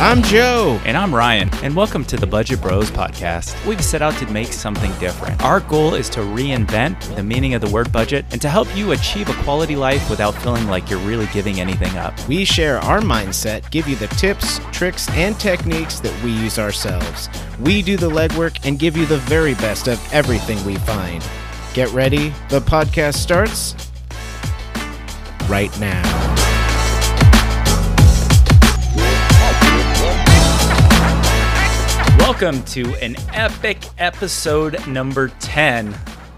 I'm Joe. And I'm Ryan, and welcome to the Budget Bros podcast. We've set out to make something different. Our goal is to reinvent the meaning of the word budget and to help you achieve a quality life without feeling like you're really giving anything up. We share our mindset, give you the tips, tricks, and techniques that we use ourselves. We do the legwork and give you the very best of everything we find. Get ready. The podcast starts right now. Welcome to an epic episode number 10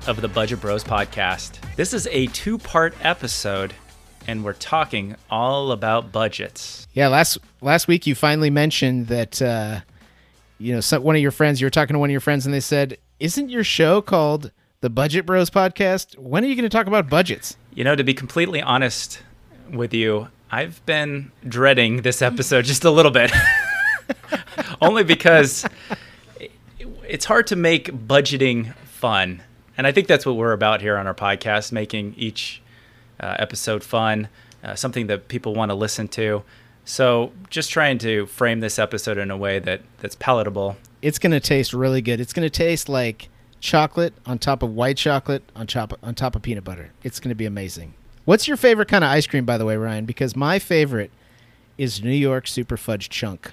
of the Budget Bros podcast. This is a two part episode, and we're talking all about budgets. Yeah, last last week you finally mentioned that uh, you know some, one of your friends. You were talking to one of your friends, and they said, "Isn't your show called the Budget Bros podcast? When are you going to talk about budgets?" You know, to be completely honest with you, I've been dreading this episode just a little bit. Only because it's hard to make budgeting fun. And I think that's what we're about here on our podcast, making each uh, episode fun, uh, something that people want to listen to. So just trying to frame this episode in a way that, that's palatable. It's going to taste really good. It's going to taste like chocolate on top of white chocolate on top on top of peanut butter. It's going to be amazing. What's your favorite kind of ice cream, by the way, Ryan? Because my favorite is New York Super Fudge Chunk.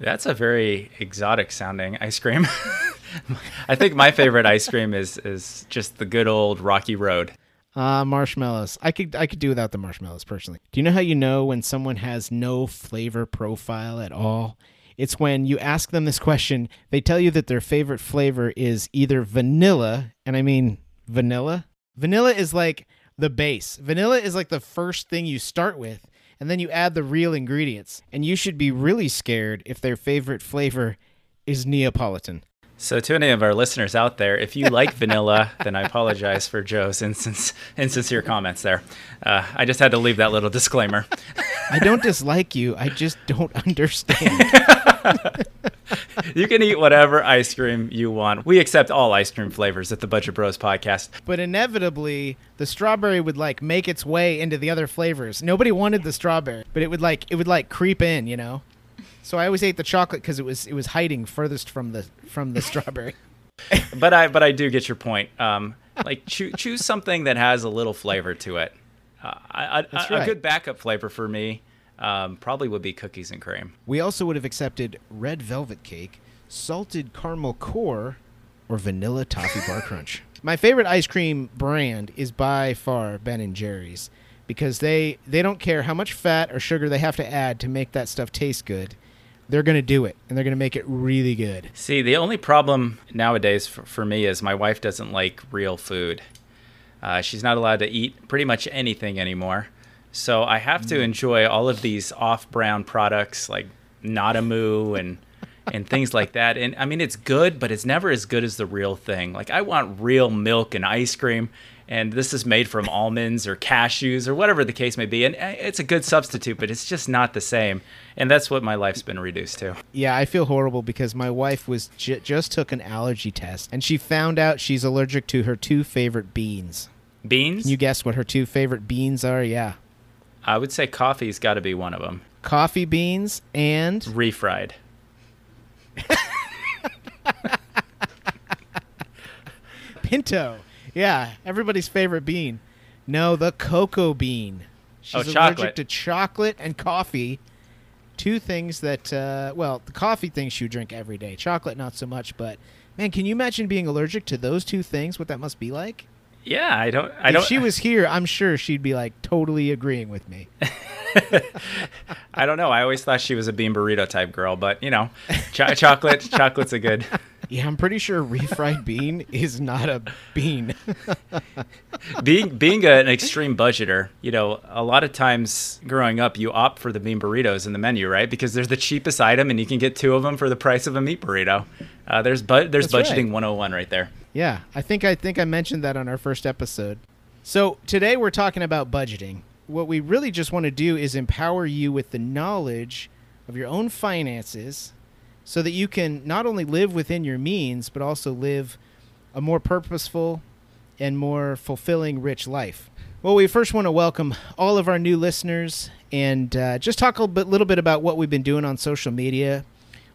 That's a very exotic sounding ice cream. I think my favorite ice cream is is just the good old Rocky Road. Uh, marshmallows. I could I could do without the marshmallows personally. Do you know how you know when someone has no flavor profile at all? It's when you ask them this question, they tell you that their favorite flavor is either vanilla, and I mean vanilla. Vanilla is like the base. Vanilla is like the first thing you start with and then you add the real ingredients. And you should be really scared if their favorite flavor is Neapolitan. So, to any of our listeners out there, if you like vanilla, then I apologize for Joe's instance, insincere comments there. Uh, I just had to leave that little disclaimer. I don't dislike you. I just don't understand. you can eat whatever ice cream you want. We accept all ice cream flavors at the Budget Bros podcast. But inevitably, the strawberry would like make its way into the other flavors. Nobody wanted the strawberry, but it would like it would like creep in, you know. So I always ate the chocolate because it was it was hiding furthest from the from the strawberry. but I but I do get your point. Um, like cho- choose something that has a little flavor to it. Uh, I, I, a, right. a good backup flavor for me um, probably would be cookies and cream. We also would have accepted red velvet cake, salted caramel core, or vanilla toffee bar crunch. My favorite ice cream brand is by far Ben and Jerry's because they they don't care how much fat or sugar they have to add to make that stuff taste good. They're going to do it and they're going to make it really good. See, the only problem nowadays for, for me is my wife doesn't like real food. Uh, she's not allowed to eat pretty much anything anymore. So I have to mm. enjoy all of these off-brand products like NadaMoo and and things like that. And I mean, it's good, but it's never as good as the real thing. Like I want real milk and ice cream, and this is made from almonds or cashews or whatever the case may be. And eh, it's a good substitute, but it's just not the same. And that's what my life's been reduced to. Yeah, I feel horrible because my wife was j- just took an allergy test, and she found out she's allergic to her two favorite beans. Beans? Can you guess what her two favorite beans are? Yeah. I would say coffee's got to be one of them. Coffee beans and refried. Pinto. Yeah, everybody's favorite bean. No, the cocoa bean. She's oh, chocolate. allergic to chocolate and coffee. Two things that, uh, well, the coffee thing she would drink every day. Chocolate, not so much. But man, can you imagine being allergic to those two things? What that must be like? Yeah, I don't. I if don't. If she was here, I'm sure she'd be like totally agreeing with me. I don't know. I always thought she was a bean burrito type girl, but you know, ch- chocolate, chocolate's a good. Yeah, I'm pretty sure refried bean is not a bean. being being an extreme budgeter, you know, a lot of times growing up, you opt for the bean burritos in the menu, right? Because they're the cheapest item, and you can get two of them for the price of a meat burrito. Uh, there's bu- there's That's budgeting right. 101 right there. Yeah, I think I think I mentioned that on our first episode. So today we're talking about budgeting. What we really just want to do is empower you with the knowledge of your own finances so that you can not only live within your means but also live a more purposeful and more fulfilling rich life. Well, we first want to welcome all of our new listeners and uh, just talk a bit, little bit about what we've been doing on social media.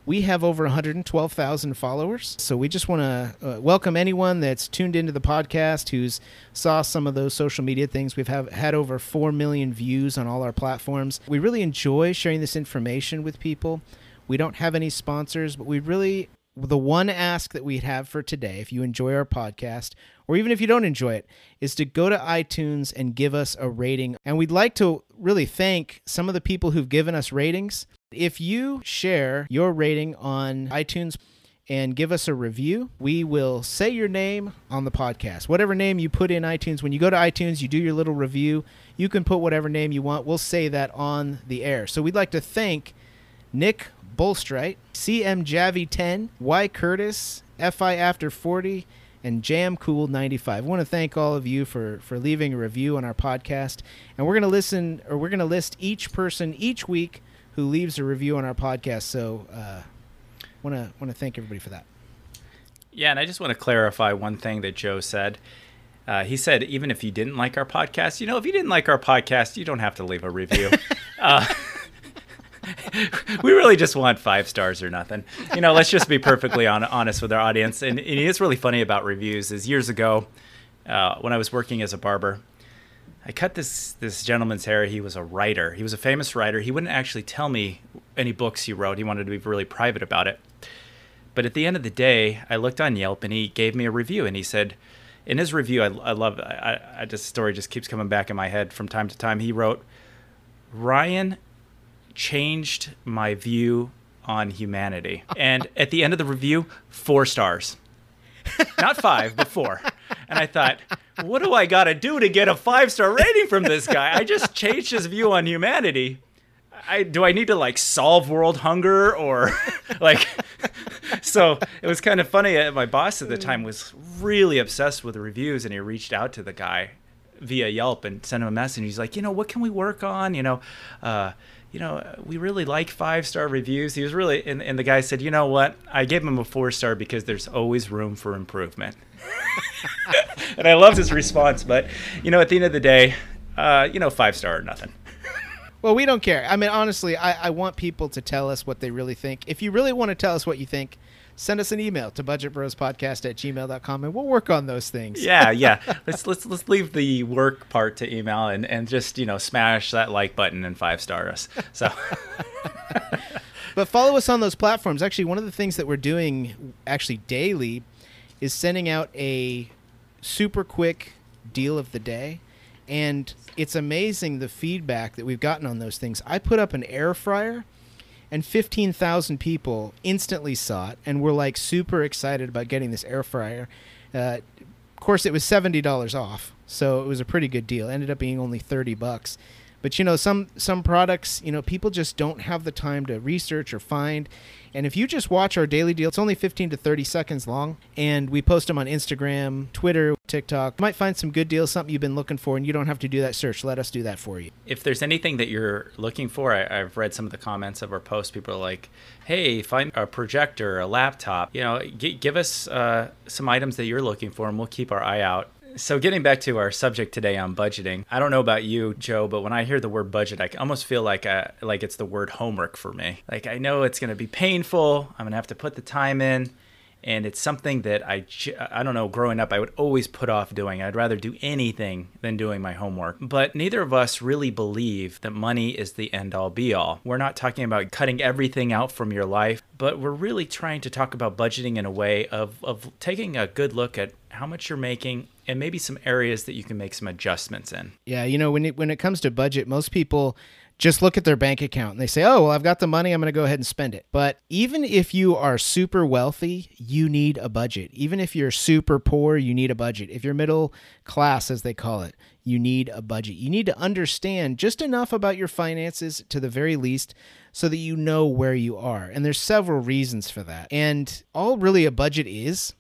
We have over 112,000 followers, so we just want to uh, welcome anyone that's tuned into the podcast who's saw some of those social media things. We've have had over 4 million views on all our platforms. We really enjoy sharing this information with people. We don't have any sponsors, but we really the one ask that we'd have for today, if you enjoy our podcast, or even if you don't enjoy it, is to go to iTunes and give us a rating. And we'd like to really thank some of the people who've given us ratings. If you share your rating on iTunes, and give us a review. We will say your name on the podcast. Whatever name you put in iTunes, when you go to iTunes, you do your little review. You can put whatever name you want. We'll say that on the air. So we'd like to thank Nick Bolstrite, CM Javi 10, Y Curtis, FI After 40, and Jam Cool 95. I want to thank all of you for for leaving a review on our podcast. And we're going to listen or we're going to list each person each week who leaves a review on our podcast. So uh want to want to thank everybody for that. Yeah, and I just want to clarify one thing that Joe said. Uh, he said, even if you didn't like our podcast, you know, if you didn't like our podcast, you don't have to leave a review. uh, we really just want five stars or nothing. You know, let's just be perfectly on, honest with our audience. And, and it's really funny about reviews. Is years ago, uh, when I was working as a barber, I cut this this gentleman's hair. He was a writer. He was a famous writer. He wouldn't actually tell me any books he wrote. He wanted to be really private about it. But at the end of the day, I looked on Yelp and he gave me a review and he said, in his review, I, I love I, I just story just keeps coming back in my head from time to time. He wrote, Ryan changed my view on humanity. And at the end of the review, four stars. Not five, but four. And I thought, what do I got to do to get a five star rating from this guy? I just changed his view on humanity. I do I need to like solve world hunger or like so it was kind of funny uh, my boss at the time was really obsessed with reviews and he reached out to the guy via Yelp and sent him a message he's like you know what can we work on you know uh, you know, we really like five star reviews. He was really, and, and the guy said, you know what? I gave him a four star because there's always room for improvement. and I loved his response. But, you know, at the end of the day, uh, you know, five star or nothing. Well, we don't care. I mean, honestly, I, I want people to tell us what they really think. If you really want to tell us what you think, send us an email to budgetbrospodcast at gmail.com and we'll work on those things. Yeah, yeah. let's let's let's leave the work part to email and, and just, you know, smash that like button and five star us. So But follow us on those platforms. Actually, one of the things that we're doing actually daily is sending out a super quick deal of the day. And it's amazing the feedback that we've gotten on those things. I put up an air fryer and 15,000 people instantly saw it and were like super excited about getting this air fryer. Uh, of course, it was $70 off, so it was a pretty good deal. It ended up being only 30 bucks. But you know, some some products, you know, people just don't have the time to research or find. And if you just watch our daily deal, it's only 15 to 30 seconds long, and we post them on Instagram, Twitter, TikTok. You might find some good deals, something you've been looking for, and you don't have to do that search. Let us do that for you. If there's anything that you're looking for, I, have read some of the comments of our post. People are like, "Hey, find a projector, a laptop. You know, g- give us uh, some items that you're looking for, and we'll keep our eye out." So, getting back to our subject today on budgeting, I don't know about you, Joe, but when I hear the word budget, I almost feel like uh, like it's the word homework for me. Like I know it's going to be painful. I'm going to have to put the time in, and it's something that I I don't know. Growing up, I would always put off doing. I'd rather do anything than doing my homework. But neither of us really believe that money is the end all be all. We're not talking about cutting everything out from your life, but we're really trying to talk about budgeting in a way of of taking a good look at how much you're making and maybe some areas that you can make some adjustments in. Yeah, you know, when it, when it comes to budget, most people just look at their bank account and they say, "Oh, well, I've got the money, I'm going to go ahead and spend it." But even if you are super wealthy, you need a budget. Even if you're super poor, you need a budget. If you're middle class as they call it, you need a budget. You need to understand just enough about your finances to the very least so that you know where you are. And there's several reasons for that. And all really a budget is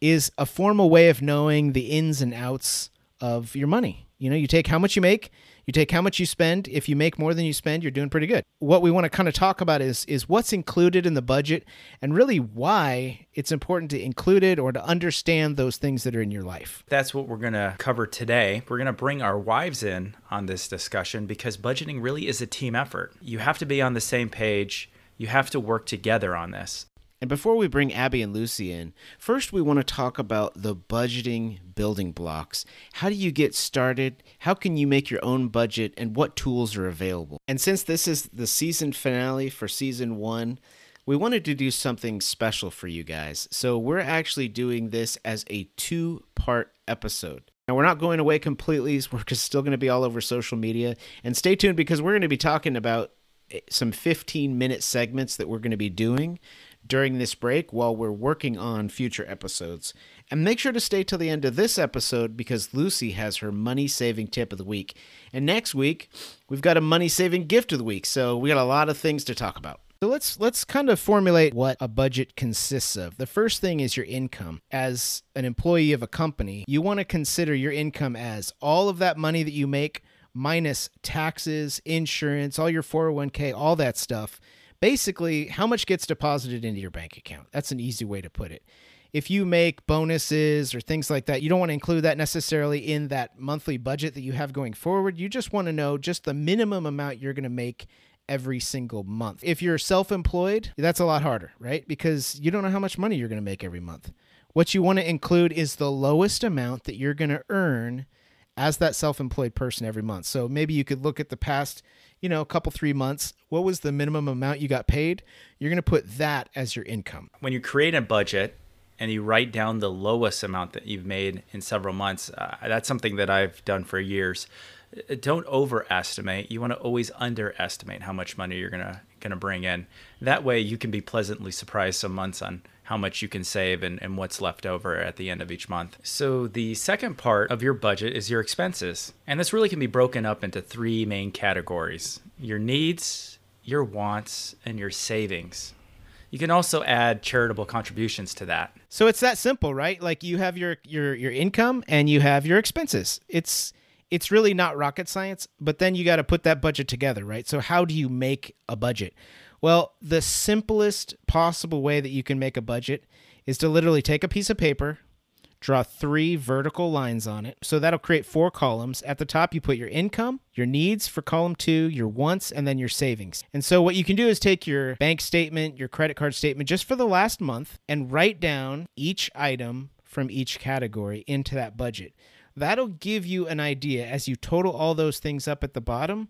is a formal way of knowing the ins and outs of your money. You know, you take how much you make, You take how much you spend. If you make more than you spend, you're doing pretty good. What we want to kind of talk about is is what's included in the budget and really why it's important to include it or to understand those things that are in your life. That's what we're going to cover today. We're going to bring our wives in on this discussion because budgeting really is a team effort. You have to be on the same page. You have to work together on this. And before we bring Abby and Lucy in, first we want to talk about the budgeting building blocks. How do you get started? How can you make your own budget? And what tools are available? And since this is the season finale for season one, we wanted to do something special for you guys. So we're actually doing this as a two part episode. Now, we're not going away completely. We're still going to be all over social media. And stay tuned because we're going to be talking about eh, some 15 minute segments that we're going to be doing during this break while we're working on future episodes. And make sure to stay till the end of this episode because Lucy has her money saving tip of the week. And next week, we've got a money saving gift of the week. So we got a lot of things to talk about. So let's let's kind of formulate what a budget consists of. The first thing is your income. As an employee of a company, you want to consider your income as all of that money that you make minus taxes, insurance, all your 401k, all that stuff basically how much gets deposited into your bank account. That's an easy way to put it. If you make bonuses or things like that, you don't want to include that necessarily in that monthly budget that you have going forward. You just want to know just the minimum amount you're going to make every single month. If you're self employed, that's a lot harder, right? Because you don't know how much money you're going to make every month. What you want to include is the lowest amount that you're going to earn as that self employed person every month. So maybe you could look at the past you know, a couple, three months, what was the minimum amount you got paid? You're going to put that as your income. When you create a budget and you write down the lowest amount that you've made in several months, uh, that's something that I've done for years. Uh, don't overestimate. You want to always underestimate how much money you're going to going to bring in. That way you can be pleasantly surprised some months on how much you can save and, and what's left over at the end of each month. So, the second part of your budget is your expenses. And this really can be broken up into three main categories your needs, your wants, and your savings. You can also add charitable contributions to that. So it's that simple, right? Like you have your your your income and you have your expenses. It's it's really not rocket science, but then you got to put that budget together, right? So how do you make a budget? Well, the simplest possible way that you can make a budget is to literally take a piece of paper, draw three vertical lines on it. So that'll create four columns. At the top, you put your income, your needs for column two, your wants, and then your savings. And so what you can do is take your bank statement, your credit card statement just for the last month and write down each item from each category into that budget. That'll give you an idea as you total all those things up at the bottom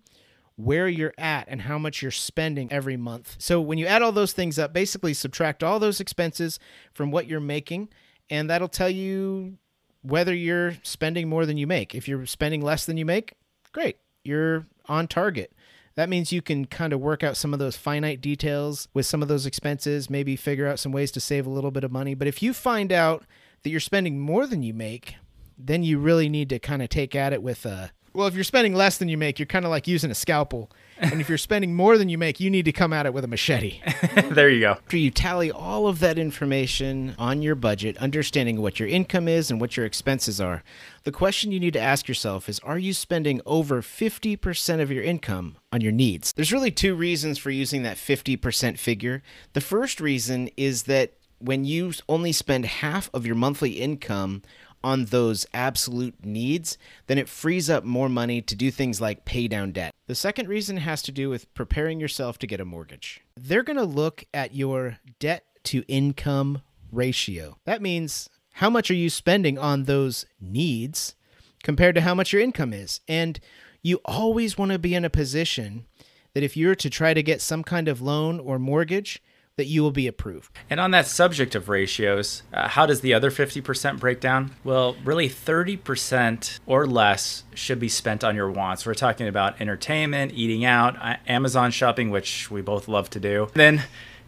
where you're at and how much you're spending every month. So when you add all those things up, basically subtract all those expenses from what you're making, and that'll tell you whether you're spending more than you make. If you're spending less than you make, great, you're on target. That means you can kind of work out some of those finite details with some of those expenses, maybe figure out some ways to save a little bit of money. But if you find out that you're spending more than you make, then you really need to kind of take at it with a well, if you're spending less than you make, you're kind of like using a scalpel. And if you're spending more than you make, you need to come at it with a machete. there you go. After you tally all of that information on your budget, understanding what your income is and what your expenses are, the question you need to ask yourself is Are you spending over 50% of your income on your needs? There's really two reasons for using that 50% figure. The first reason is that when you only spend half of your monthly income on those absolute needs, then it frees up more money to do things like pay down debt. The second reason has to do with preparing yourself to get a mortgage. They're going to look at your debt to income ratio. That means how much are you spending on those needs compared to how much your income is? And you always want to be in a position that if you're to try to get some kind of loan or mortgage, that you will be approved. And on that subject of ratios, uh, how does the other 50% break down? Well, really 30% or less should be spent on your wants. We're talking about entertainment, eating out, Amazon shopping, which we both love to do. Then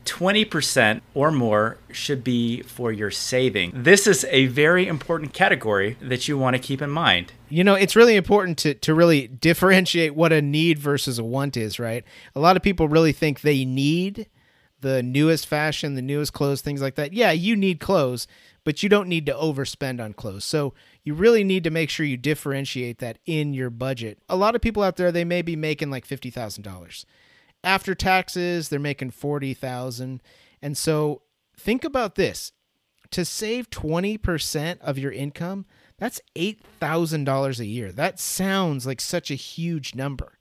20% or more should be for your saving. This is a very important category that you want to keep in mind. You know, it's really important to, to really differentiate what a need versus a want is, right? A lot of people really think they need the newest fashion, the newest clothes, things like that. Yeah, you need clothes, but you don't need to overspend on clothes. So you really need to make sure you differentiate that in your budget. A lot of people out there they may be making like $50,000. After taxes, they're making 40,000. And so think about this. To save 20% of your income, that's $8,000 a year. That sounds like such a huge number.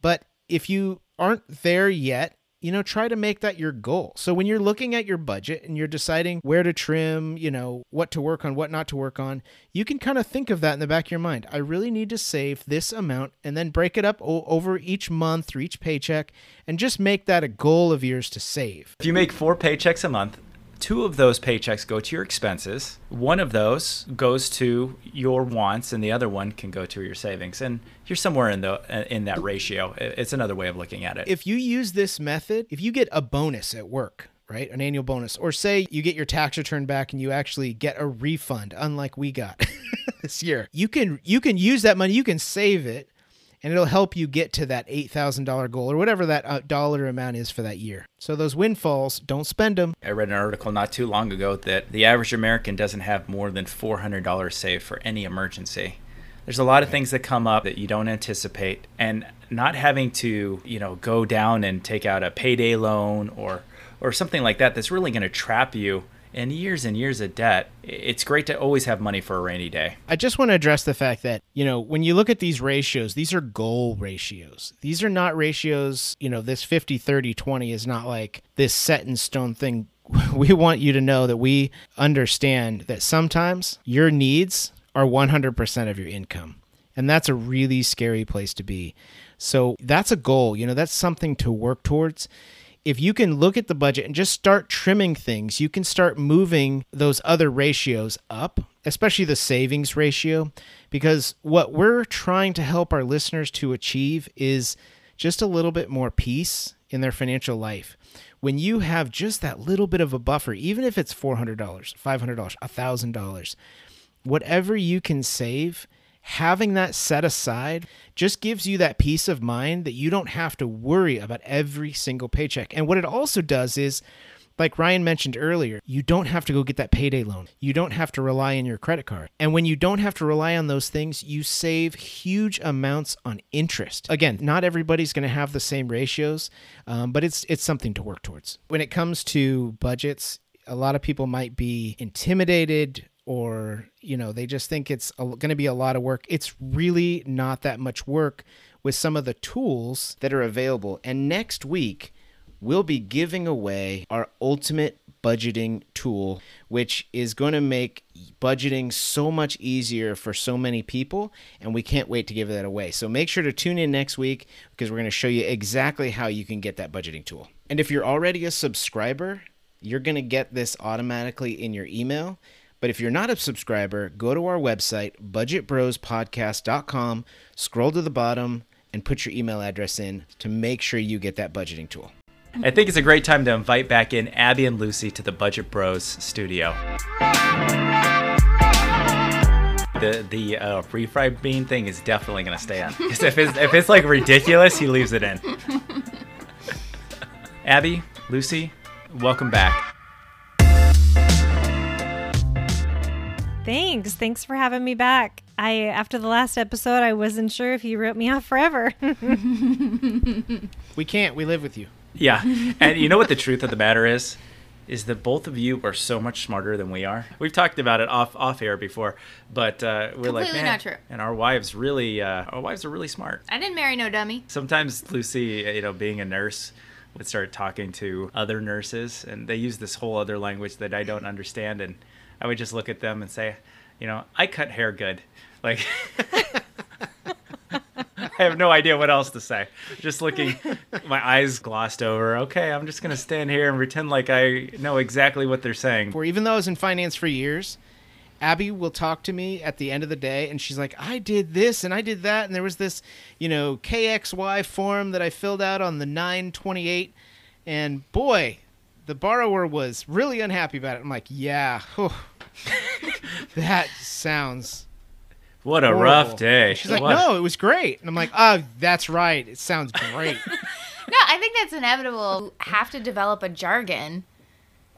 But if you aren't there yet, you know, try to make that your goal. So when you're looking at your budget and you're deciding where to trim, you know, what to work on, what not to work on, you can kind of think of that in the back of your mind. I really need to save this amount and then break it up o- over each month or each paycheck and just make that a goal of yours to save. If you make four paychecks a month, two of those paychecks go to your expenses. One of those goes to your wants, and the other one can go to your savings. And you're somewhere in the in that ratio. It's another way of looking at it. If you use this method, if you get a bonus at work, right, an annual bonus, or say you get your tax return back and you actually get a refund, unlike we got this year, you can you can use that money. You can save it and it'll help you get to that $8,000 goal or whatever that uh, dollar amount is for that year. So those windfalls, don't spend them. I read an article not too long ago that the average American doesn't have more than $400 saved for any emergency. There's a lot of things that come up that you don't anticipate and not having to, you know, go down and take out a payday loan or or something like that that's really going to trap you in years and years of debt, it's great to always have money for a rainy day. I just want to address the fact that, you know, when you look at these ratios, these are goal ratios. These are not ratios, you know, this 50, 30, 20 is not like this set in stone thing. We want you to know that we understand that sometimes your needs are 100% of your income. And that's a really scary place to be. So that's a goal, you know, that's something to work towards if you can look at the budget and just start trimming things, you can start moving those other ratios up, especially the savings ratio, because what we're trying to help our listeners to achieve is just a little bit more peace in their financial life. When you have just that little bit of a buffer, even if it's $400, $500, $1,000, whatever you can save, having that set aside just gives you that peace of mind that you don't have to worry about every single paycheck. And what it also does is, like Ryan mentioned earlier, you don't have to go get that payday loan. You don't have to rely on your credit card. And when you don't have to rely on those things, you save huge amounts on interest. Again, not everybody's going to have the same ratios, um, but it's it's something to work towards. When it comes to budgets, a lot of people might be intimidated or you know they just think it's going to be a lot of work. It's really not that much work with some of the tools that are available. And next week we'll be giving away our ultimate budgeting tool which is going to make budgeting so much easier for so many people and we can't wait to give that away. So make sure to tune in next week because we're going to show you exactly how you can get that budgeting tool. And if you're already a subscriber you're going to get this automatically in your email but if you're not a subscriber, go to our website, budgetbrospodcast.com, scroll to the bottom, and put your email address in to make sure you get that budgeting tool. I think it's a great time to invite back in Abby and Lucy to the Budget Bros studio. The the uh, refried bean thing is definitely gonna stay on. If it's if it's like ridiculous, he leaves it in. Abby, Lucy, welcome back. Thanks. Thanks for having me back. I after the last episode, I wasn't sure if you wrote me off forever. we can't. We live with you. Yeah. And you know what the truth of the matter is? Is that both of you are so much smarter than we are. We've talked about it off off air before, but uh, we're Completely like, man, not true. and our wives really, uh, our wives are really smart. I didn't marry no dummy. Sometimes Lucy, you know, being a nurse, would start talking to other nurses, and they use this whole other language that I don't understand, and I would just look at them and say, you know, I cut hair good. Like, I have no idea what else to say. Just looking, my eyes glossed over. Okay, I'm just going to stand here and pretend like I know exactly what they're saying. For even though I was in finance for years, Abby will talk to me at the end of the day and she's like, I did this and I did that. And there was this, you know, KXY form that I filled out on the 928. And boy, the borrower was really unhappy about it. I'm like, yeah, whew. that sounds. What a horrible." rough day. She's like, What- no, it was great. And I'm like, oh, that's right. It sounds great. No, I think that's inevitable. You have to develop a jargon,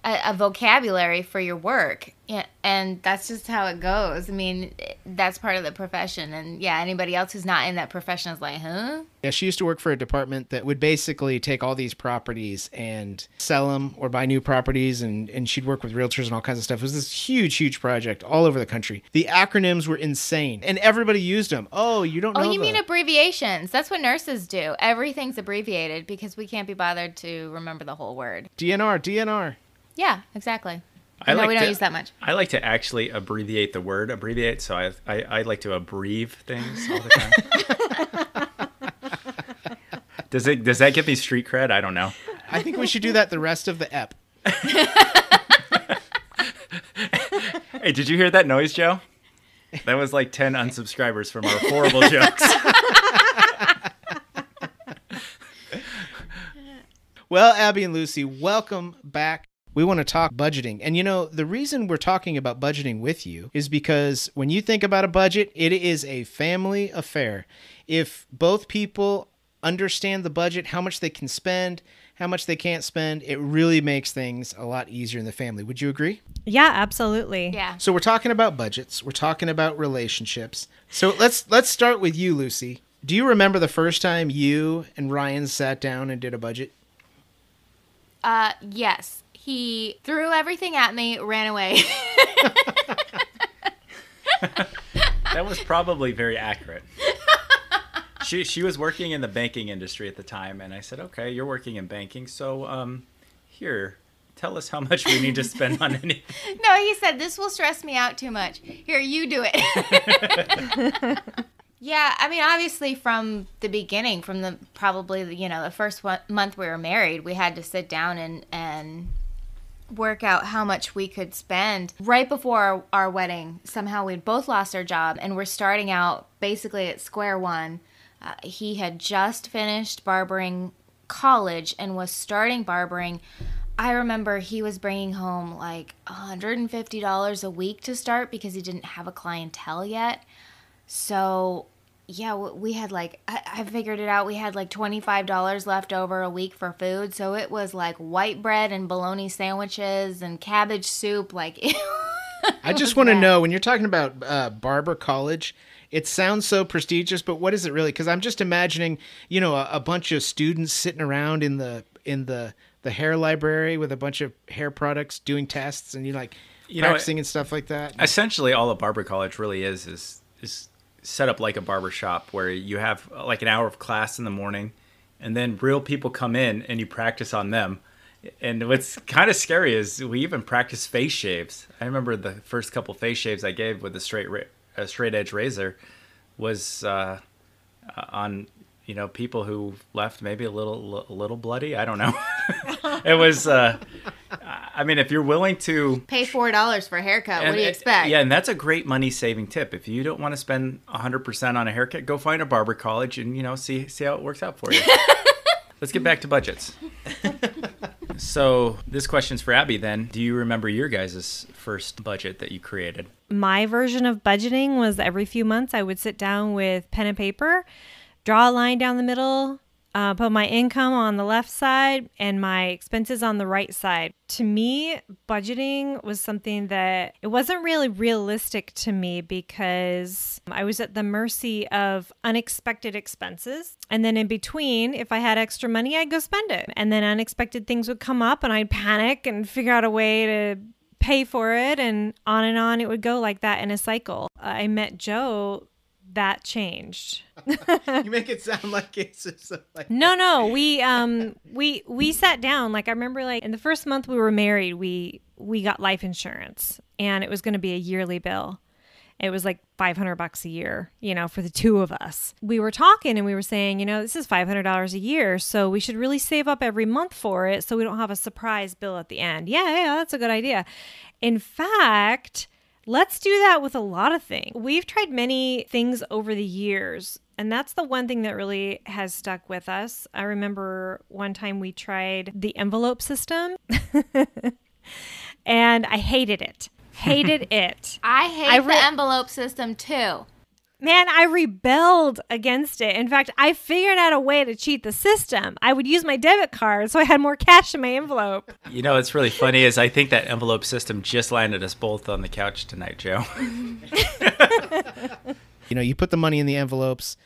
a, a vocabulary for your work. Yeah, and that's just how it goes. I mean, that's part of the profession. And yeah, anybody else who's not in that profession is like, huh? Yeah, she used to work for a department that would basically take all these properties and sell them or buy new properties, and, and she'd work with realtors and all kinds of stuff. It was this huge, huge project all over the country. The acronyms were insane, and everybody used them. Oh, you don't oh, know? Oh, you mean abbreviations? That's what nurses do. Everything's abbreviated because we can't be bothered to remember the whole word. DNR, DNR. Yeah, exactly. I no, like we don't to- use that much. I like to actually abbreviate the word abbreviate, so I I, I like to abbreviate things all the time. does it does that give me street cred? I don't know. I think we should do that the rest of the ep. Hey, did you hear that noise, Joe? That was like ten unsubscribers from our horrible jokes. Well, Abby and Lucy, welcome back. We want to talk budgeting. And you know, the reason we're talking about budgeting with you is because when you think about a budget, it is a family affair. If both people understand the budget, how much they can spend, how much they can't spend, it really makes things a lot easier in the family. Would you agree? Yeah, absolutely. Yeah. So we're talking about budgets, we're talking about relationships. So let's let's start with you, Lucy. Do you remember the first time you and Ryan sat down and did a budget? Uh, yes. He threw everything at me, ran away. That was probably very accurate. She she was working in the banking industry at the time, and I said, "Okay, you're working in banking, so um, here, tell us how much we need to spend on anything." no, he said, this will stress me out too much. Here, you do it. yeah, I mean, obviously, from the beginning, from the probably, you know, the first one, month we were married, we had to sit down and, and work out how much we could spend. Right before our, our wedding, somehow we'd both lost our job and we're starting out basically at square one. Uh, he had just finished barbering college and was starting barbering. I remember he was bringing home like $150 a week to start because he didn't have a clientele yet. So, yeah, we had like, I, I figured it out. We had like $25 left over a week for food. So it was like white bread and bologna sandwiches and cabbage soup. Like, I just want to know when you're talking about uh, barber college, it sounds so prestigious, but what is it really? Because I'm just imagining, you know, a, a bunch of students sitting around in the in the the hair library with a bunch of hair products doing tests and you like You know, practicing and stuff like that. Essentially, all a barber college really is is is set up like a barber shop where you have uh, like an hour of class in the morning, and then real people come in and you practice on them. And what's kind of scary is we even practice face shaves. I remember the first couple face shaves I gave with a straight ra- a straight edge razor was uh, on you know people who left maybe a little a little bloody. I don't know. it was. Uh, I mean, if you're willing to pay $4 for a haircut. what do you expect? Yeah, and that's a great money saving tip. If you don't want to spend 100% on a haircut, go find a barber college and you know see see how it works out for you. Let's get back to budgets. so, this question's for Abby then. Do you remember your guys' first budget that you created? my version of budgeting was every few months I would sit down with pen and paper, draw a line down the middle, uh, put my income on the left side and my expenses on the right side. To me, budgeting was something that it wasn't really realistic to me because I was at the mercy of unexpected expenses. And then in between, if I had extra money, I'd go spend it. And then unexpected things would come up and I'd panic and figure out a way to pay for it and on and on it would go like that in a cycle. I met Joe that changed. you make it sound like it's just like No, no, we um we we sat down like I remember like in the first month we were married, we we got life insurance and it was going to be a yearly bill. It was like 500 bucks a year, you know, for the two of us. We were talking and we were saying, you know, this is $500 a year, so we should really save up every month for it so we don't have a surprise bill at the end. Yeah, yeah, that's a good idea. In fact, let's do that with a lot of things. We've tried many things over the years, and that's the one thing that really has stuck with us. I remember one time we tried the envelope system, and I hated it. Hated it. I hate I the envelope system too. Man, I rebelled against it. In fact, I figured out a way to cheat the system. I would use my debit card so I had more cash in my envelope. You know, what's really funny is I think that envelope system just landed us both on the couch tonight, Joe. you know, you put the money in the envelopes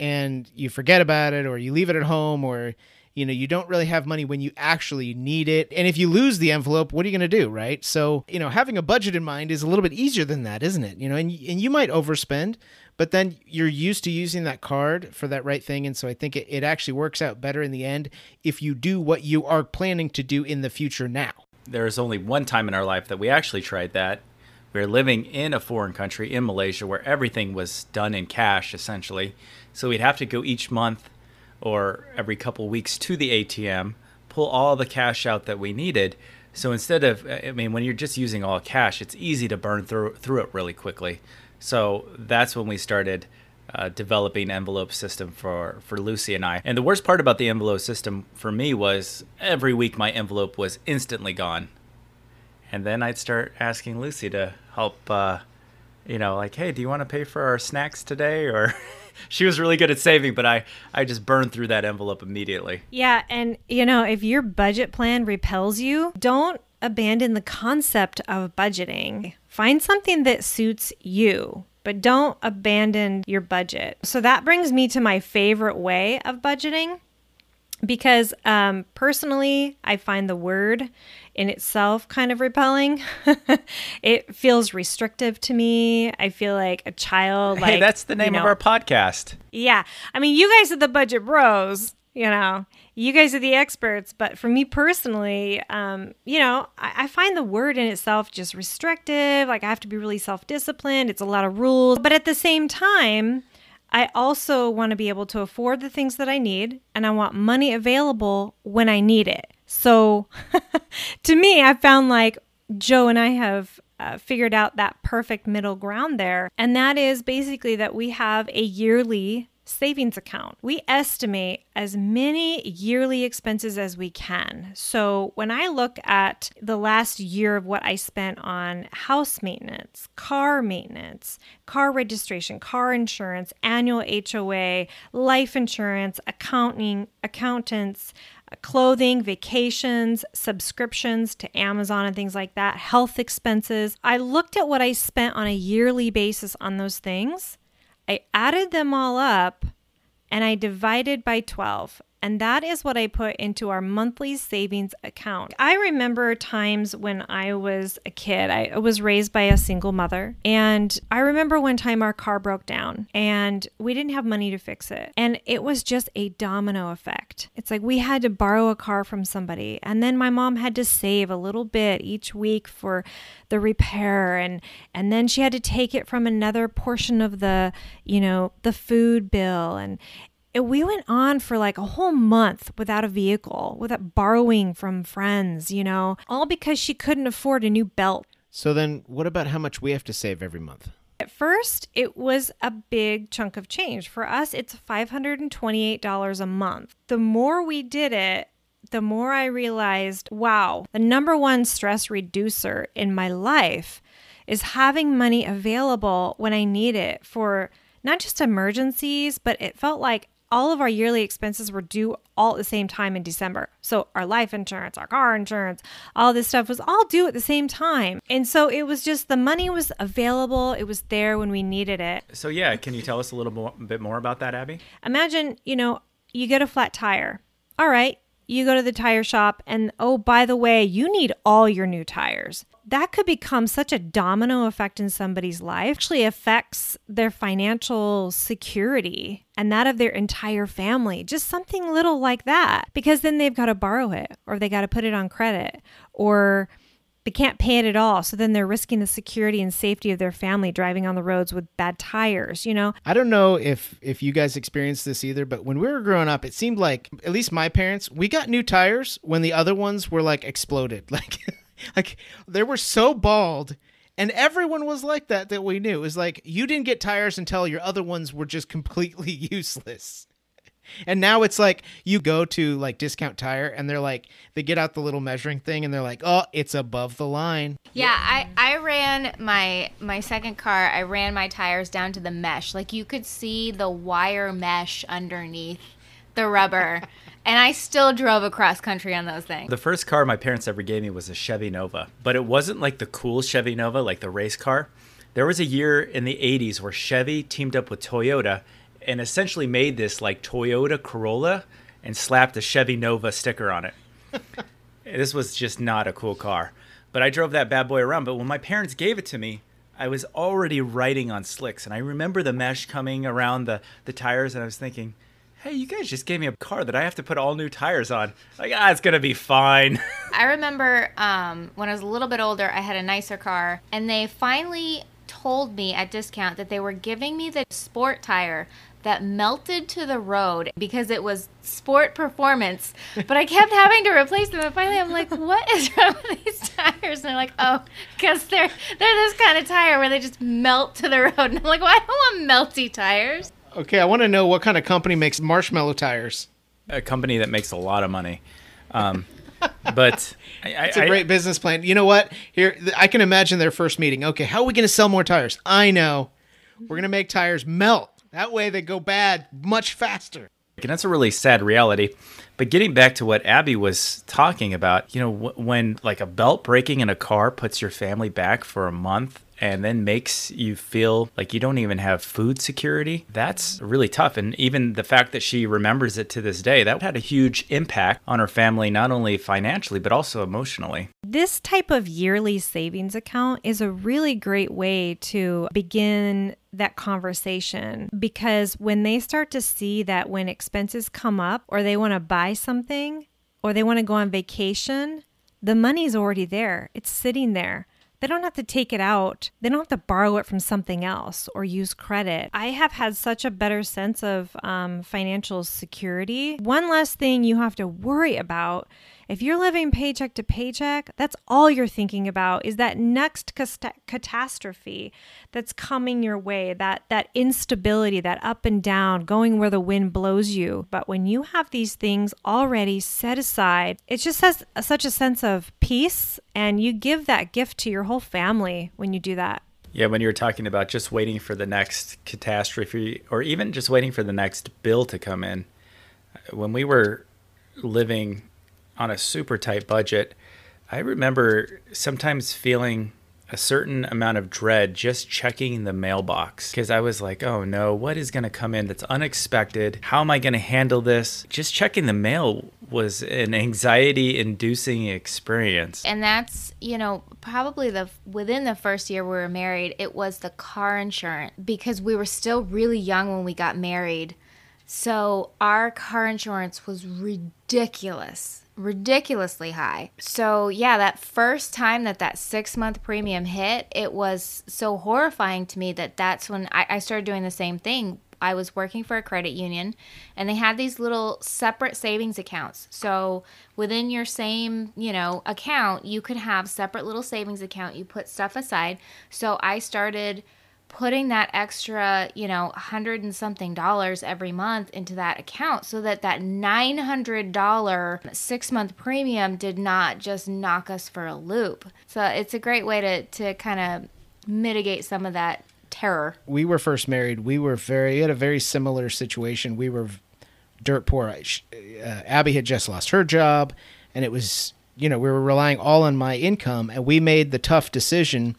and you forget about it or you leave it at home or you know you don't really have money when you actually need it. And if you lose the envelope what are you going to do right? So you know having a budget in mind is a little bit easier than that isn't it? You know and, and you might overspend but then you're used to using that card for that right thing. And so i think it, it actually works out better in the end if you do what you are planning to do in the future now. There is only one time in our life that we actually tried that. We were living in a foreign country in malaysia where everything was done in cash essentially. So we'd have to go each month or every couple weeks to the ATM, pull all the cash out that we needed. So instead of, I mean, when you're just using all cash, it's easy to burn through through it really quickly. So that's when we started uh, developing envelope system for for Lucy and I. And the worst part about the envelope system for me was every week my envelope was instantly gone, and then I'd start asking Lucy to help. Uh, you know, like, hey, do you want to pay for our snacks today, or she was really good at saving, but I I just burned through that envelope immediately. Yeah, and you know, if your budget plan repels you, don't abandon the concept of budgeting. Find something that suits you but don't abandon your budget. So that brings me to my favorite way of budgeting because um, personally, I find the word in itself kind of repelling. it feels restrictive to me. I feel like a child. Like, hey, that's the name you know, of our podcast. Yeah. I mean, you guys are the budget bros, you know, you guys are the experts. But for me personally, um, you know, I, I find the word in itself just restrictive. Like, I have to be really self disciplined. It's a lot of rules. But at the same time, I also want to be able to afford the things that I need, and I want money available when I need it. So, to me, I found like Joe and I have uh, figured out that perfect middle ground there. And that is basically that we have a yearly savings account. We estimate as many yearly expenses as we can. So when I look at the last year of what I spent on house maintenance, car maintenance, car registration, car insurance, annual HOA, life insurance, accounting, accountants, uh, clothing, vacations, subscriptions to Amazon and things like that, health expenses. I looked at what I spent on a yearly basis on those things I added them all up and I divided by 12. And that is what I put into our monthly savings account. I remember times when I was a kid. I was raised by a single mother. And I remember one time our car broke down and we didn't have money to fix it. And it was just a domino effect. It's like we had to borrow a car from somebody. And then my mom had to save a little bit each week for the repair and and then she had to take it from another portion of the you know the food bill and we went on for like a whole month without a vehicle, without borrowing from friends, you know, all because she couldn't afford a new belt. So then, what about how much we have to save every month? At first, it was a big chunk of change. For us, it's $528 a month. The more we did it, the more I realized wow, the number one stress reducer in my life is having money available when I need it for not just emergencies, but it felt like all of our yearly expenses were due all at the same time in December. So our life insurance, our car insurance, all this stuff was all due at the same time. And so it was just the money was available, it was there when we needed it. So yeah, can you tell us a little more, bit more about that, Abby? Imagine, you know, you get a flat tire. All right, you go to the tire shop and oh by the way you need all your new tires. That could become such a domino effect in somebody's life. Actually affects their financial security and that of their entire family. Just something little like that. Because then they've got to borrow it or they got to put it on credit or they can't pay it at all. So then they're risking the security and safety of their family driving on the roads with bad tires, you know? I don't know if if you guys experienced this either, but when we were growing up, it seemed like at least my parents, we got new tires when the other ones were like exploded. Like like they were so bald and everyone was like that that we knew. It was like you didn't get tires until your other ones were just completely useless. And now it's like you go to like discount tire and they're like they get out the little measuring thing and they're like, "Oh, it's above the line." Yeah, I, I ran my my second car. I ran my tires down to the mesh. Like you could see the wire mesh underneath the rubber. and I still drove across country on those things. The first car my parents ever gave me was a Chevy Nova, but it wasn't like the cool Chevy Nova, like the race car. There was a year in the 80s where Chevy teamed up with Toyota and essentially made this like Toyota Corolla and slapped a Chevy Nova sticker on it. this was just not a cool car. But I drove that bad boy around. But when my parents gave it to me, I was already riding on slicks. And I remember the mesh coming around the, the tires, and I was thinking, hey, you guys just gave me a car that I have to put all new tires on. Like, ah, it's going to be fine. I remember um, when I was a little bit older, I had a nicer car, and they finally told me at discount that they were giving me the sport tire that melted to the road because it was sport performance. But I kept having to replace them, and finally I'm like, "What is wrong with these tires?" And they're like, "Oh, because they're they're this kind of tire where they just melt to the road." And I'm like, "Well, I don't want melty tires." Okay, I want to know what kind of company makes marshmallow tires. A company that makes a lot of money. Um, but I, it's a great business plan. You know what? Here, I can imagine their first meeting. Okay, how are we going to sell more tires? I know. We're going to make tires melt. That way they go bad much faster. And that's a really sad reality. But getting back to what Abby was talking about, you know, when like a belt breaking in a car puts your family back for a month and then makes you feel like you don't even have food security, that's really tough. And even the fact that she remembers it to this day, that had a huge impact on her family, not only financially, but also emotionally. This type of yearly savings account is a really great way to begin that conversation because when they start to see that when expenses come up or they want to buy something or they want to go on vacation, the money's already there. It's sitting there. They don't have to take it out. They don't have to borrow it from something else or use credit. I have had such a better sense of um, financial security. One less thing you have to worry about if you're living paycheck to paycheck, that's all you're thinking about is that next catastrophe that's coming your way, that that instability, that up and down, going where the wind blows you. But when you have these things already set aside, it just has such a sense of peace and you give that gift to your whole family when you do that. Yeah, when you were talking about just waiting for the next catastrophe or even just waiting for the next bill to come in. When we were living on a super tight budget, I remember sometimes feeling a certain amount of dread just checking the mailbox because I was like, oh no, what is going to come in that's unexpected? How am I going to handle this? Just checking the mail was an anxiety inducing experience. And that's, you know, probably the within the first year we were married, it was the car insurance because we were still really young when we got married. So our car insurance was ridiculous ridiculously high. So, yeah, that first time that that six month premium hit, it was so horrifying to me that that's when I, I started doing the same thing. I was working for a credit union and they had these little separate savings accounts. So within your same, you know, account, you could have separate little savings account. You put stuff aside. So I started putting that extra, you know, hundred and something dollars every month into that account so that that $900 six month premium did not just knock us for a loop. So it's a great way to, to kind of mitigate some of that terror. We were first married. We were very, we had a very similar situation. We were dirt poor. Uh, Abby had just lost her job and it was, you know, we were relying all on my income and we made the tough decision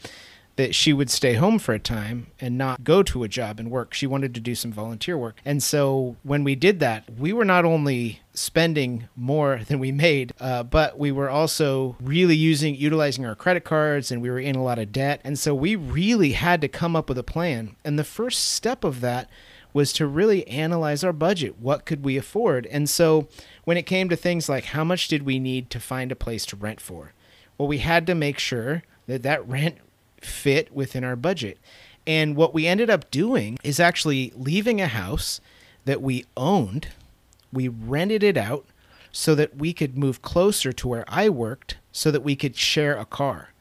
that she would stay home for a time and not go to a job and work. She wanted to do some volunteer work. And so when we did that, we were not only spending more than we made, uh, but we were also really using, utilizing our credit cards and we were in a lot of debt. And so we really had to come up with a plan. And the first step of that was to really analyze our budget. What could we afford? And so when it came to things like how much did we need to find a place to rent for? Well, we had to make sure that that rent fit within our budget. And what we ended up doing is actually leaving a house that we owned, we rented it out so that we could move closer to where I worked so that we could share a car.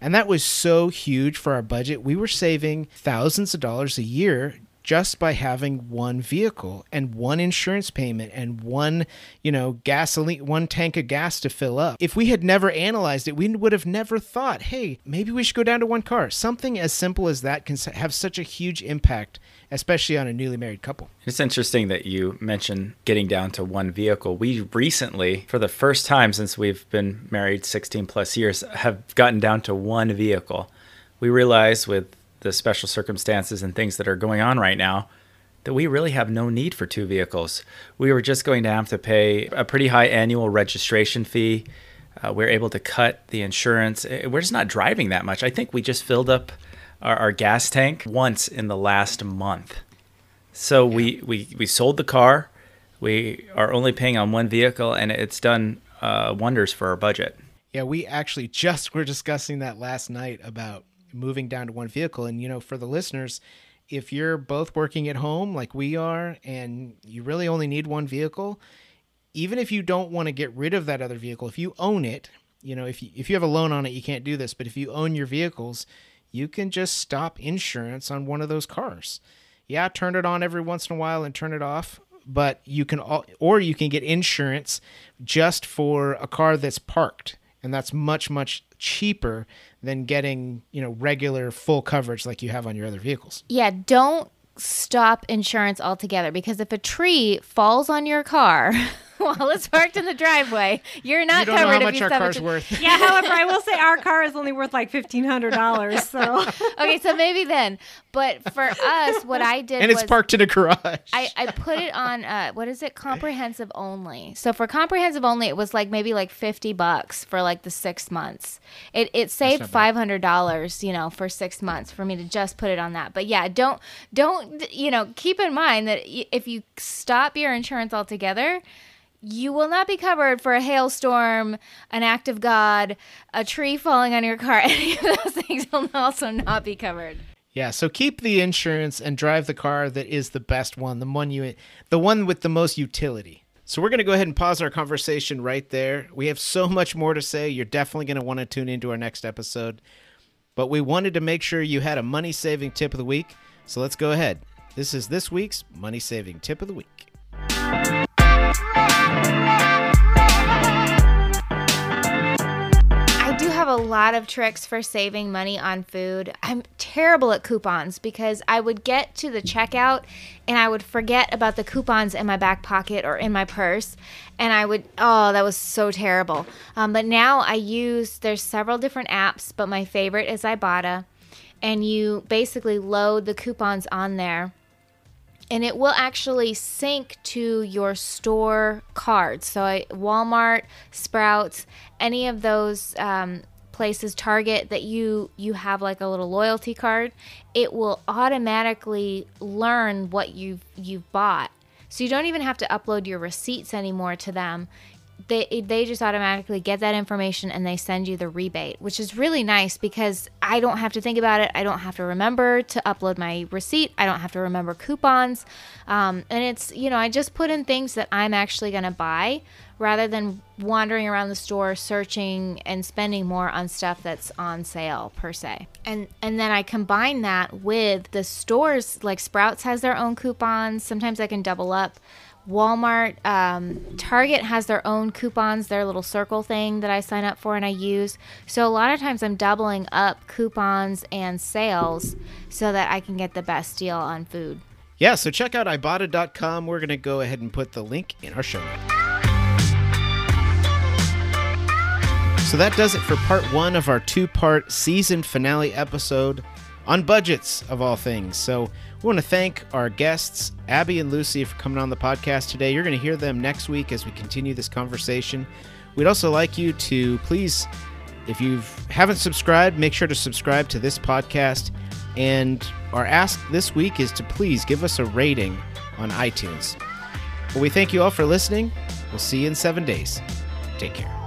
And that was so huge for our budget. We were saving thousands of dollars a year just by having one vehicle and one insurance payment and one, you know, gasoline, one tank of gas to fill up. If we had never analyzed it, we would have never thought, hey, maybe we should go down to one car. Something as simple as that can have such a huge impact, especially on a newly married couple. It's interesting that you mentioned getting down to one vehicle. We recently, for the first time since we've been married 16 plus years, have gotten down to one vehicle. We realize with the special circumstances and things that are going on right now that we really have no need for two vehicles. We were just going to have to pay a pretty high annual registration fee. Uh, we're able to cut the insurance. Eh, we're just not driving that much. I think we just filled up our, our gas tank once in the last month. So yeah. we, we, we sold the car. We are only paying on one vehicle, and it's done uh, wonders for our budget. Yeah, we actually just were discussing that last night about moving down to one vehicle. And, you know, for the listeners, if you're both working at home like we are and you really only need one vehicle, even if you don't want to get rid of that other vehicle, if you own it, you know, if you, if you have a loan on it, you can't do this. But if you own your vehicles, you can just stop insurance on one of those cars. Yeah, turn it on every once in a while and turn it off. But you can, or you can get insurance just for a car that's parked, and that's much much cheaper than getting, you know, regular full coverage like you have on your other vehicles. Yeah, don't stop insurance altogether because if a tree falls on your car while it's parked in the driveway, you're not you don't covered. Know how much our car's worth? Yeah. However, I will say our car is only worth like fifteen hundred dollars. So okay, so maybe then. But for us, what I did and it's parked in a garage. I I put it on uh what is it comprehensive only. So for comprehensive only, it was like maybe like fifty bucks for like the six months. It it saved five hundred dollars, you know, for six months for me to just put it on that. But yeah, don't don't you know keep in mind that if you stop your insurance altogether you will not be covered for a hailstorm, an act of God, a tree falling on your car. Any of those things will also not be covered. Yeah, so keep the insurance and drive the car that is the best one, the one you the one with the most utility. So we're going to go ahead and pause our conversation right there. We have so much more to say. You're definitely going to want to tune into our next episode. But we wanted to make sure you had a money saving tip of the week. So let's go ahead. This is this week's money saving tip of the week. A lot of tricks for saving money on food. I'm terrible at coupons because I would get to the checkout and I would forget about the coupons in my back pocket or in my purse. And I would, oh, that was so terrible. Um, but now I use, there's several different apps, but my favorite is Ibotta. And you basically load the coupons on there and it will actually sync to your store cards. So Walmart, Sprouts, any of those um, places target that you you have like a little loyalty card it will automatically learn what you've you've bought so you don't even have to upload your receipts anymore to them they they just automatically get that information and they send you the rebate, which is really nice because I don't have to think about it. I don't have to remember to upload my receipt. I don't have to remember coupons, um, and it's you know I just put in things that I'm actually going to buy rather than wandering around the store searching and spending more on stuff that's on sale per se. And and then I combine that with the stores like Sprouts has their own coupons. Sometimes I can double up. Walmart, um, Target has their own coupons, their little circle thing that I sign up for and I use. So a lot of times I'm doubling up coupons and sales so that I can get the best deal on food. Yeah, so check out Ibotta.com. We're going to go ahead and put the link in our show notes. So that does it for part one of our two part season finale episode on budgets, of all things. So we want to thank our guests, Abby and Lucy, for coming on the podcast today. You're going to hear them next week as we continue this conversation. We'd also like you to please, if you haven't subscribed, make sure to subscribe to this podcast. And our ask this week is to please give us a rating on iTunes. Well, we thank you all for listening. We'll see you in seven days. Take care.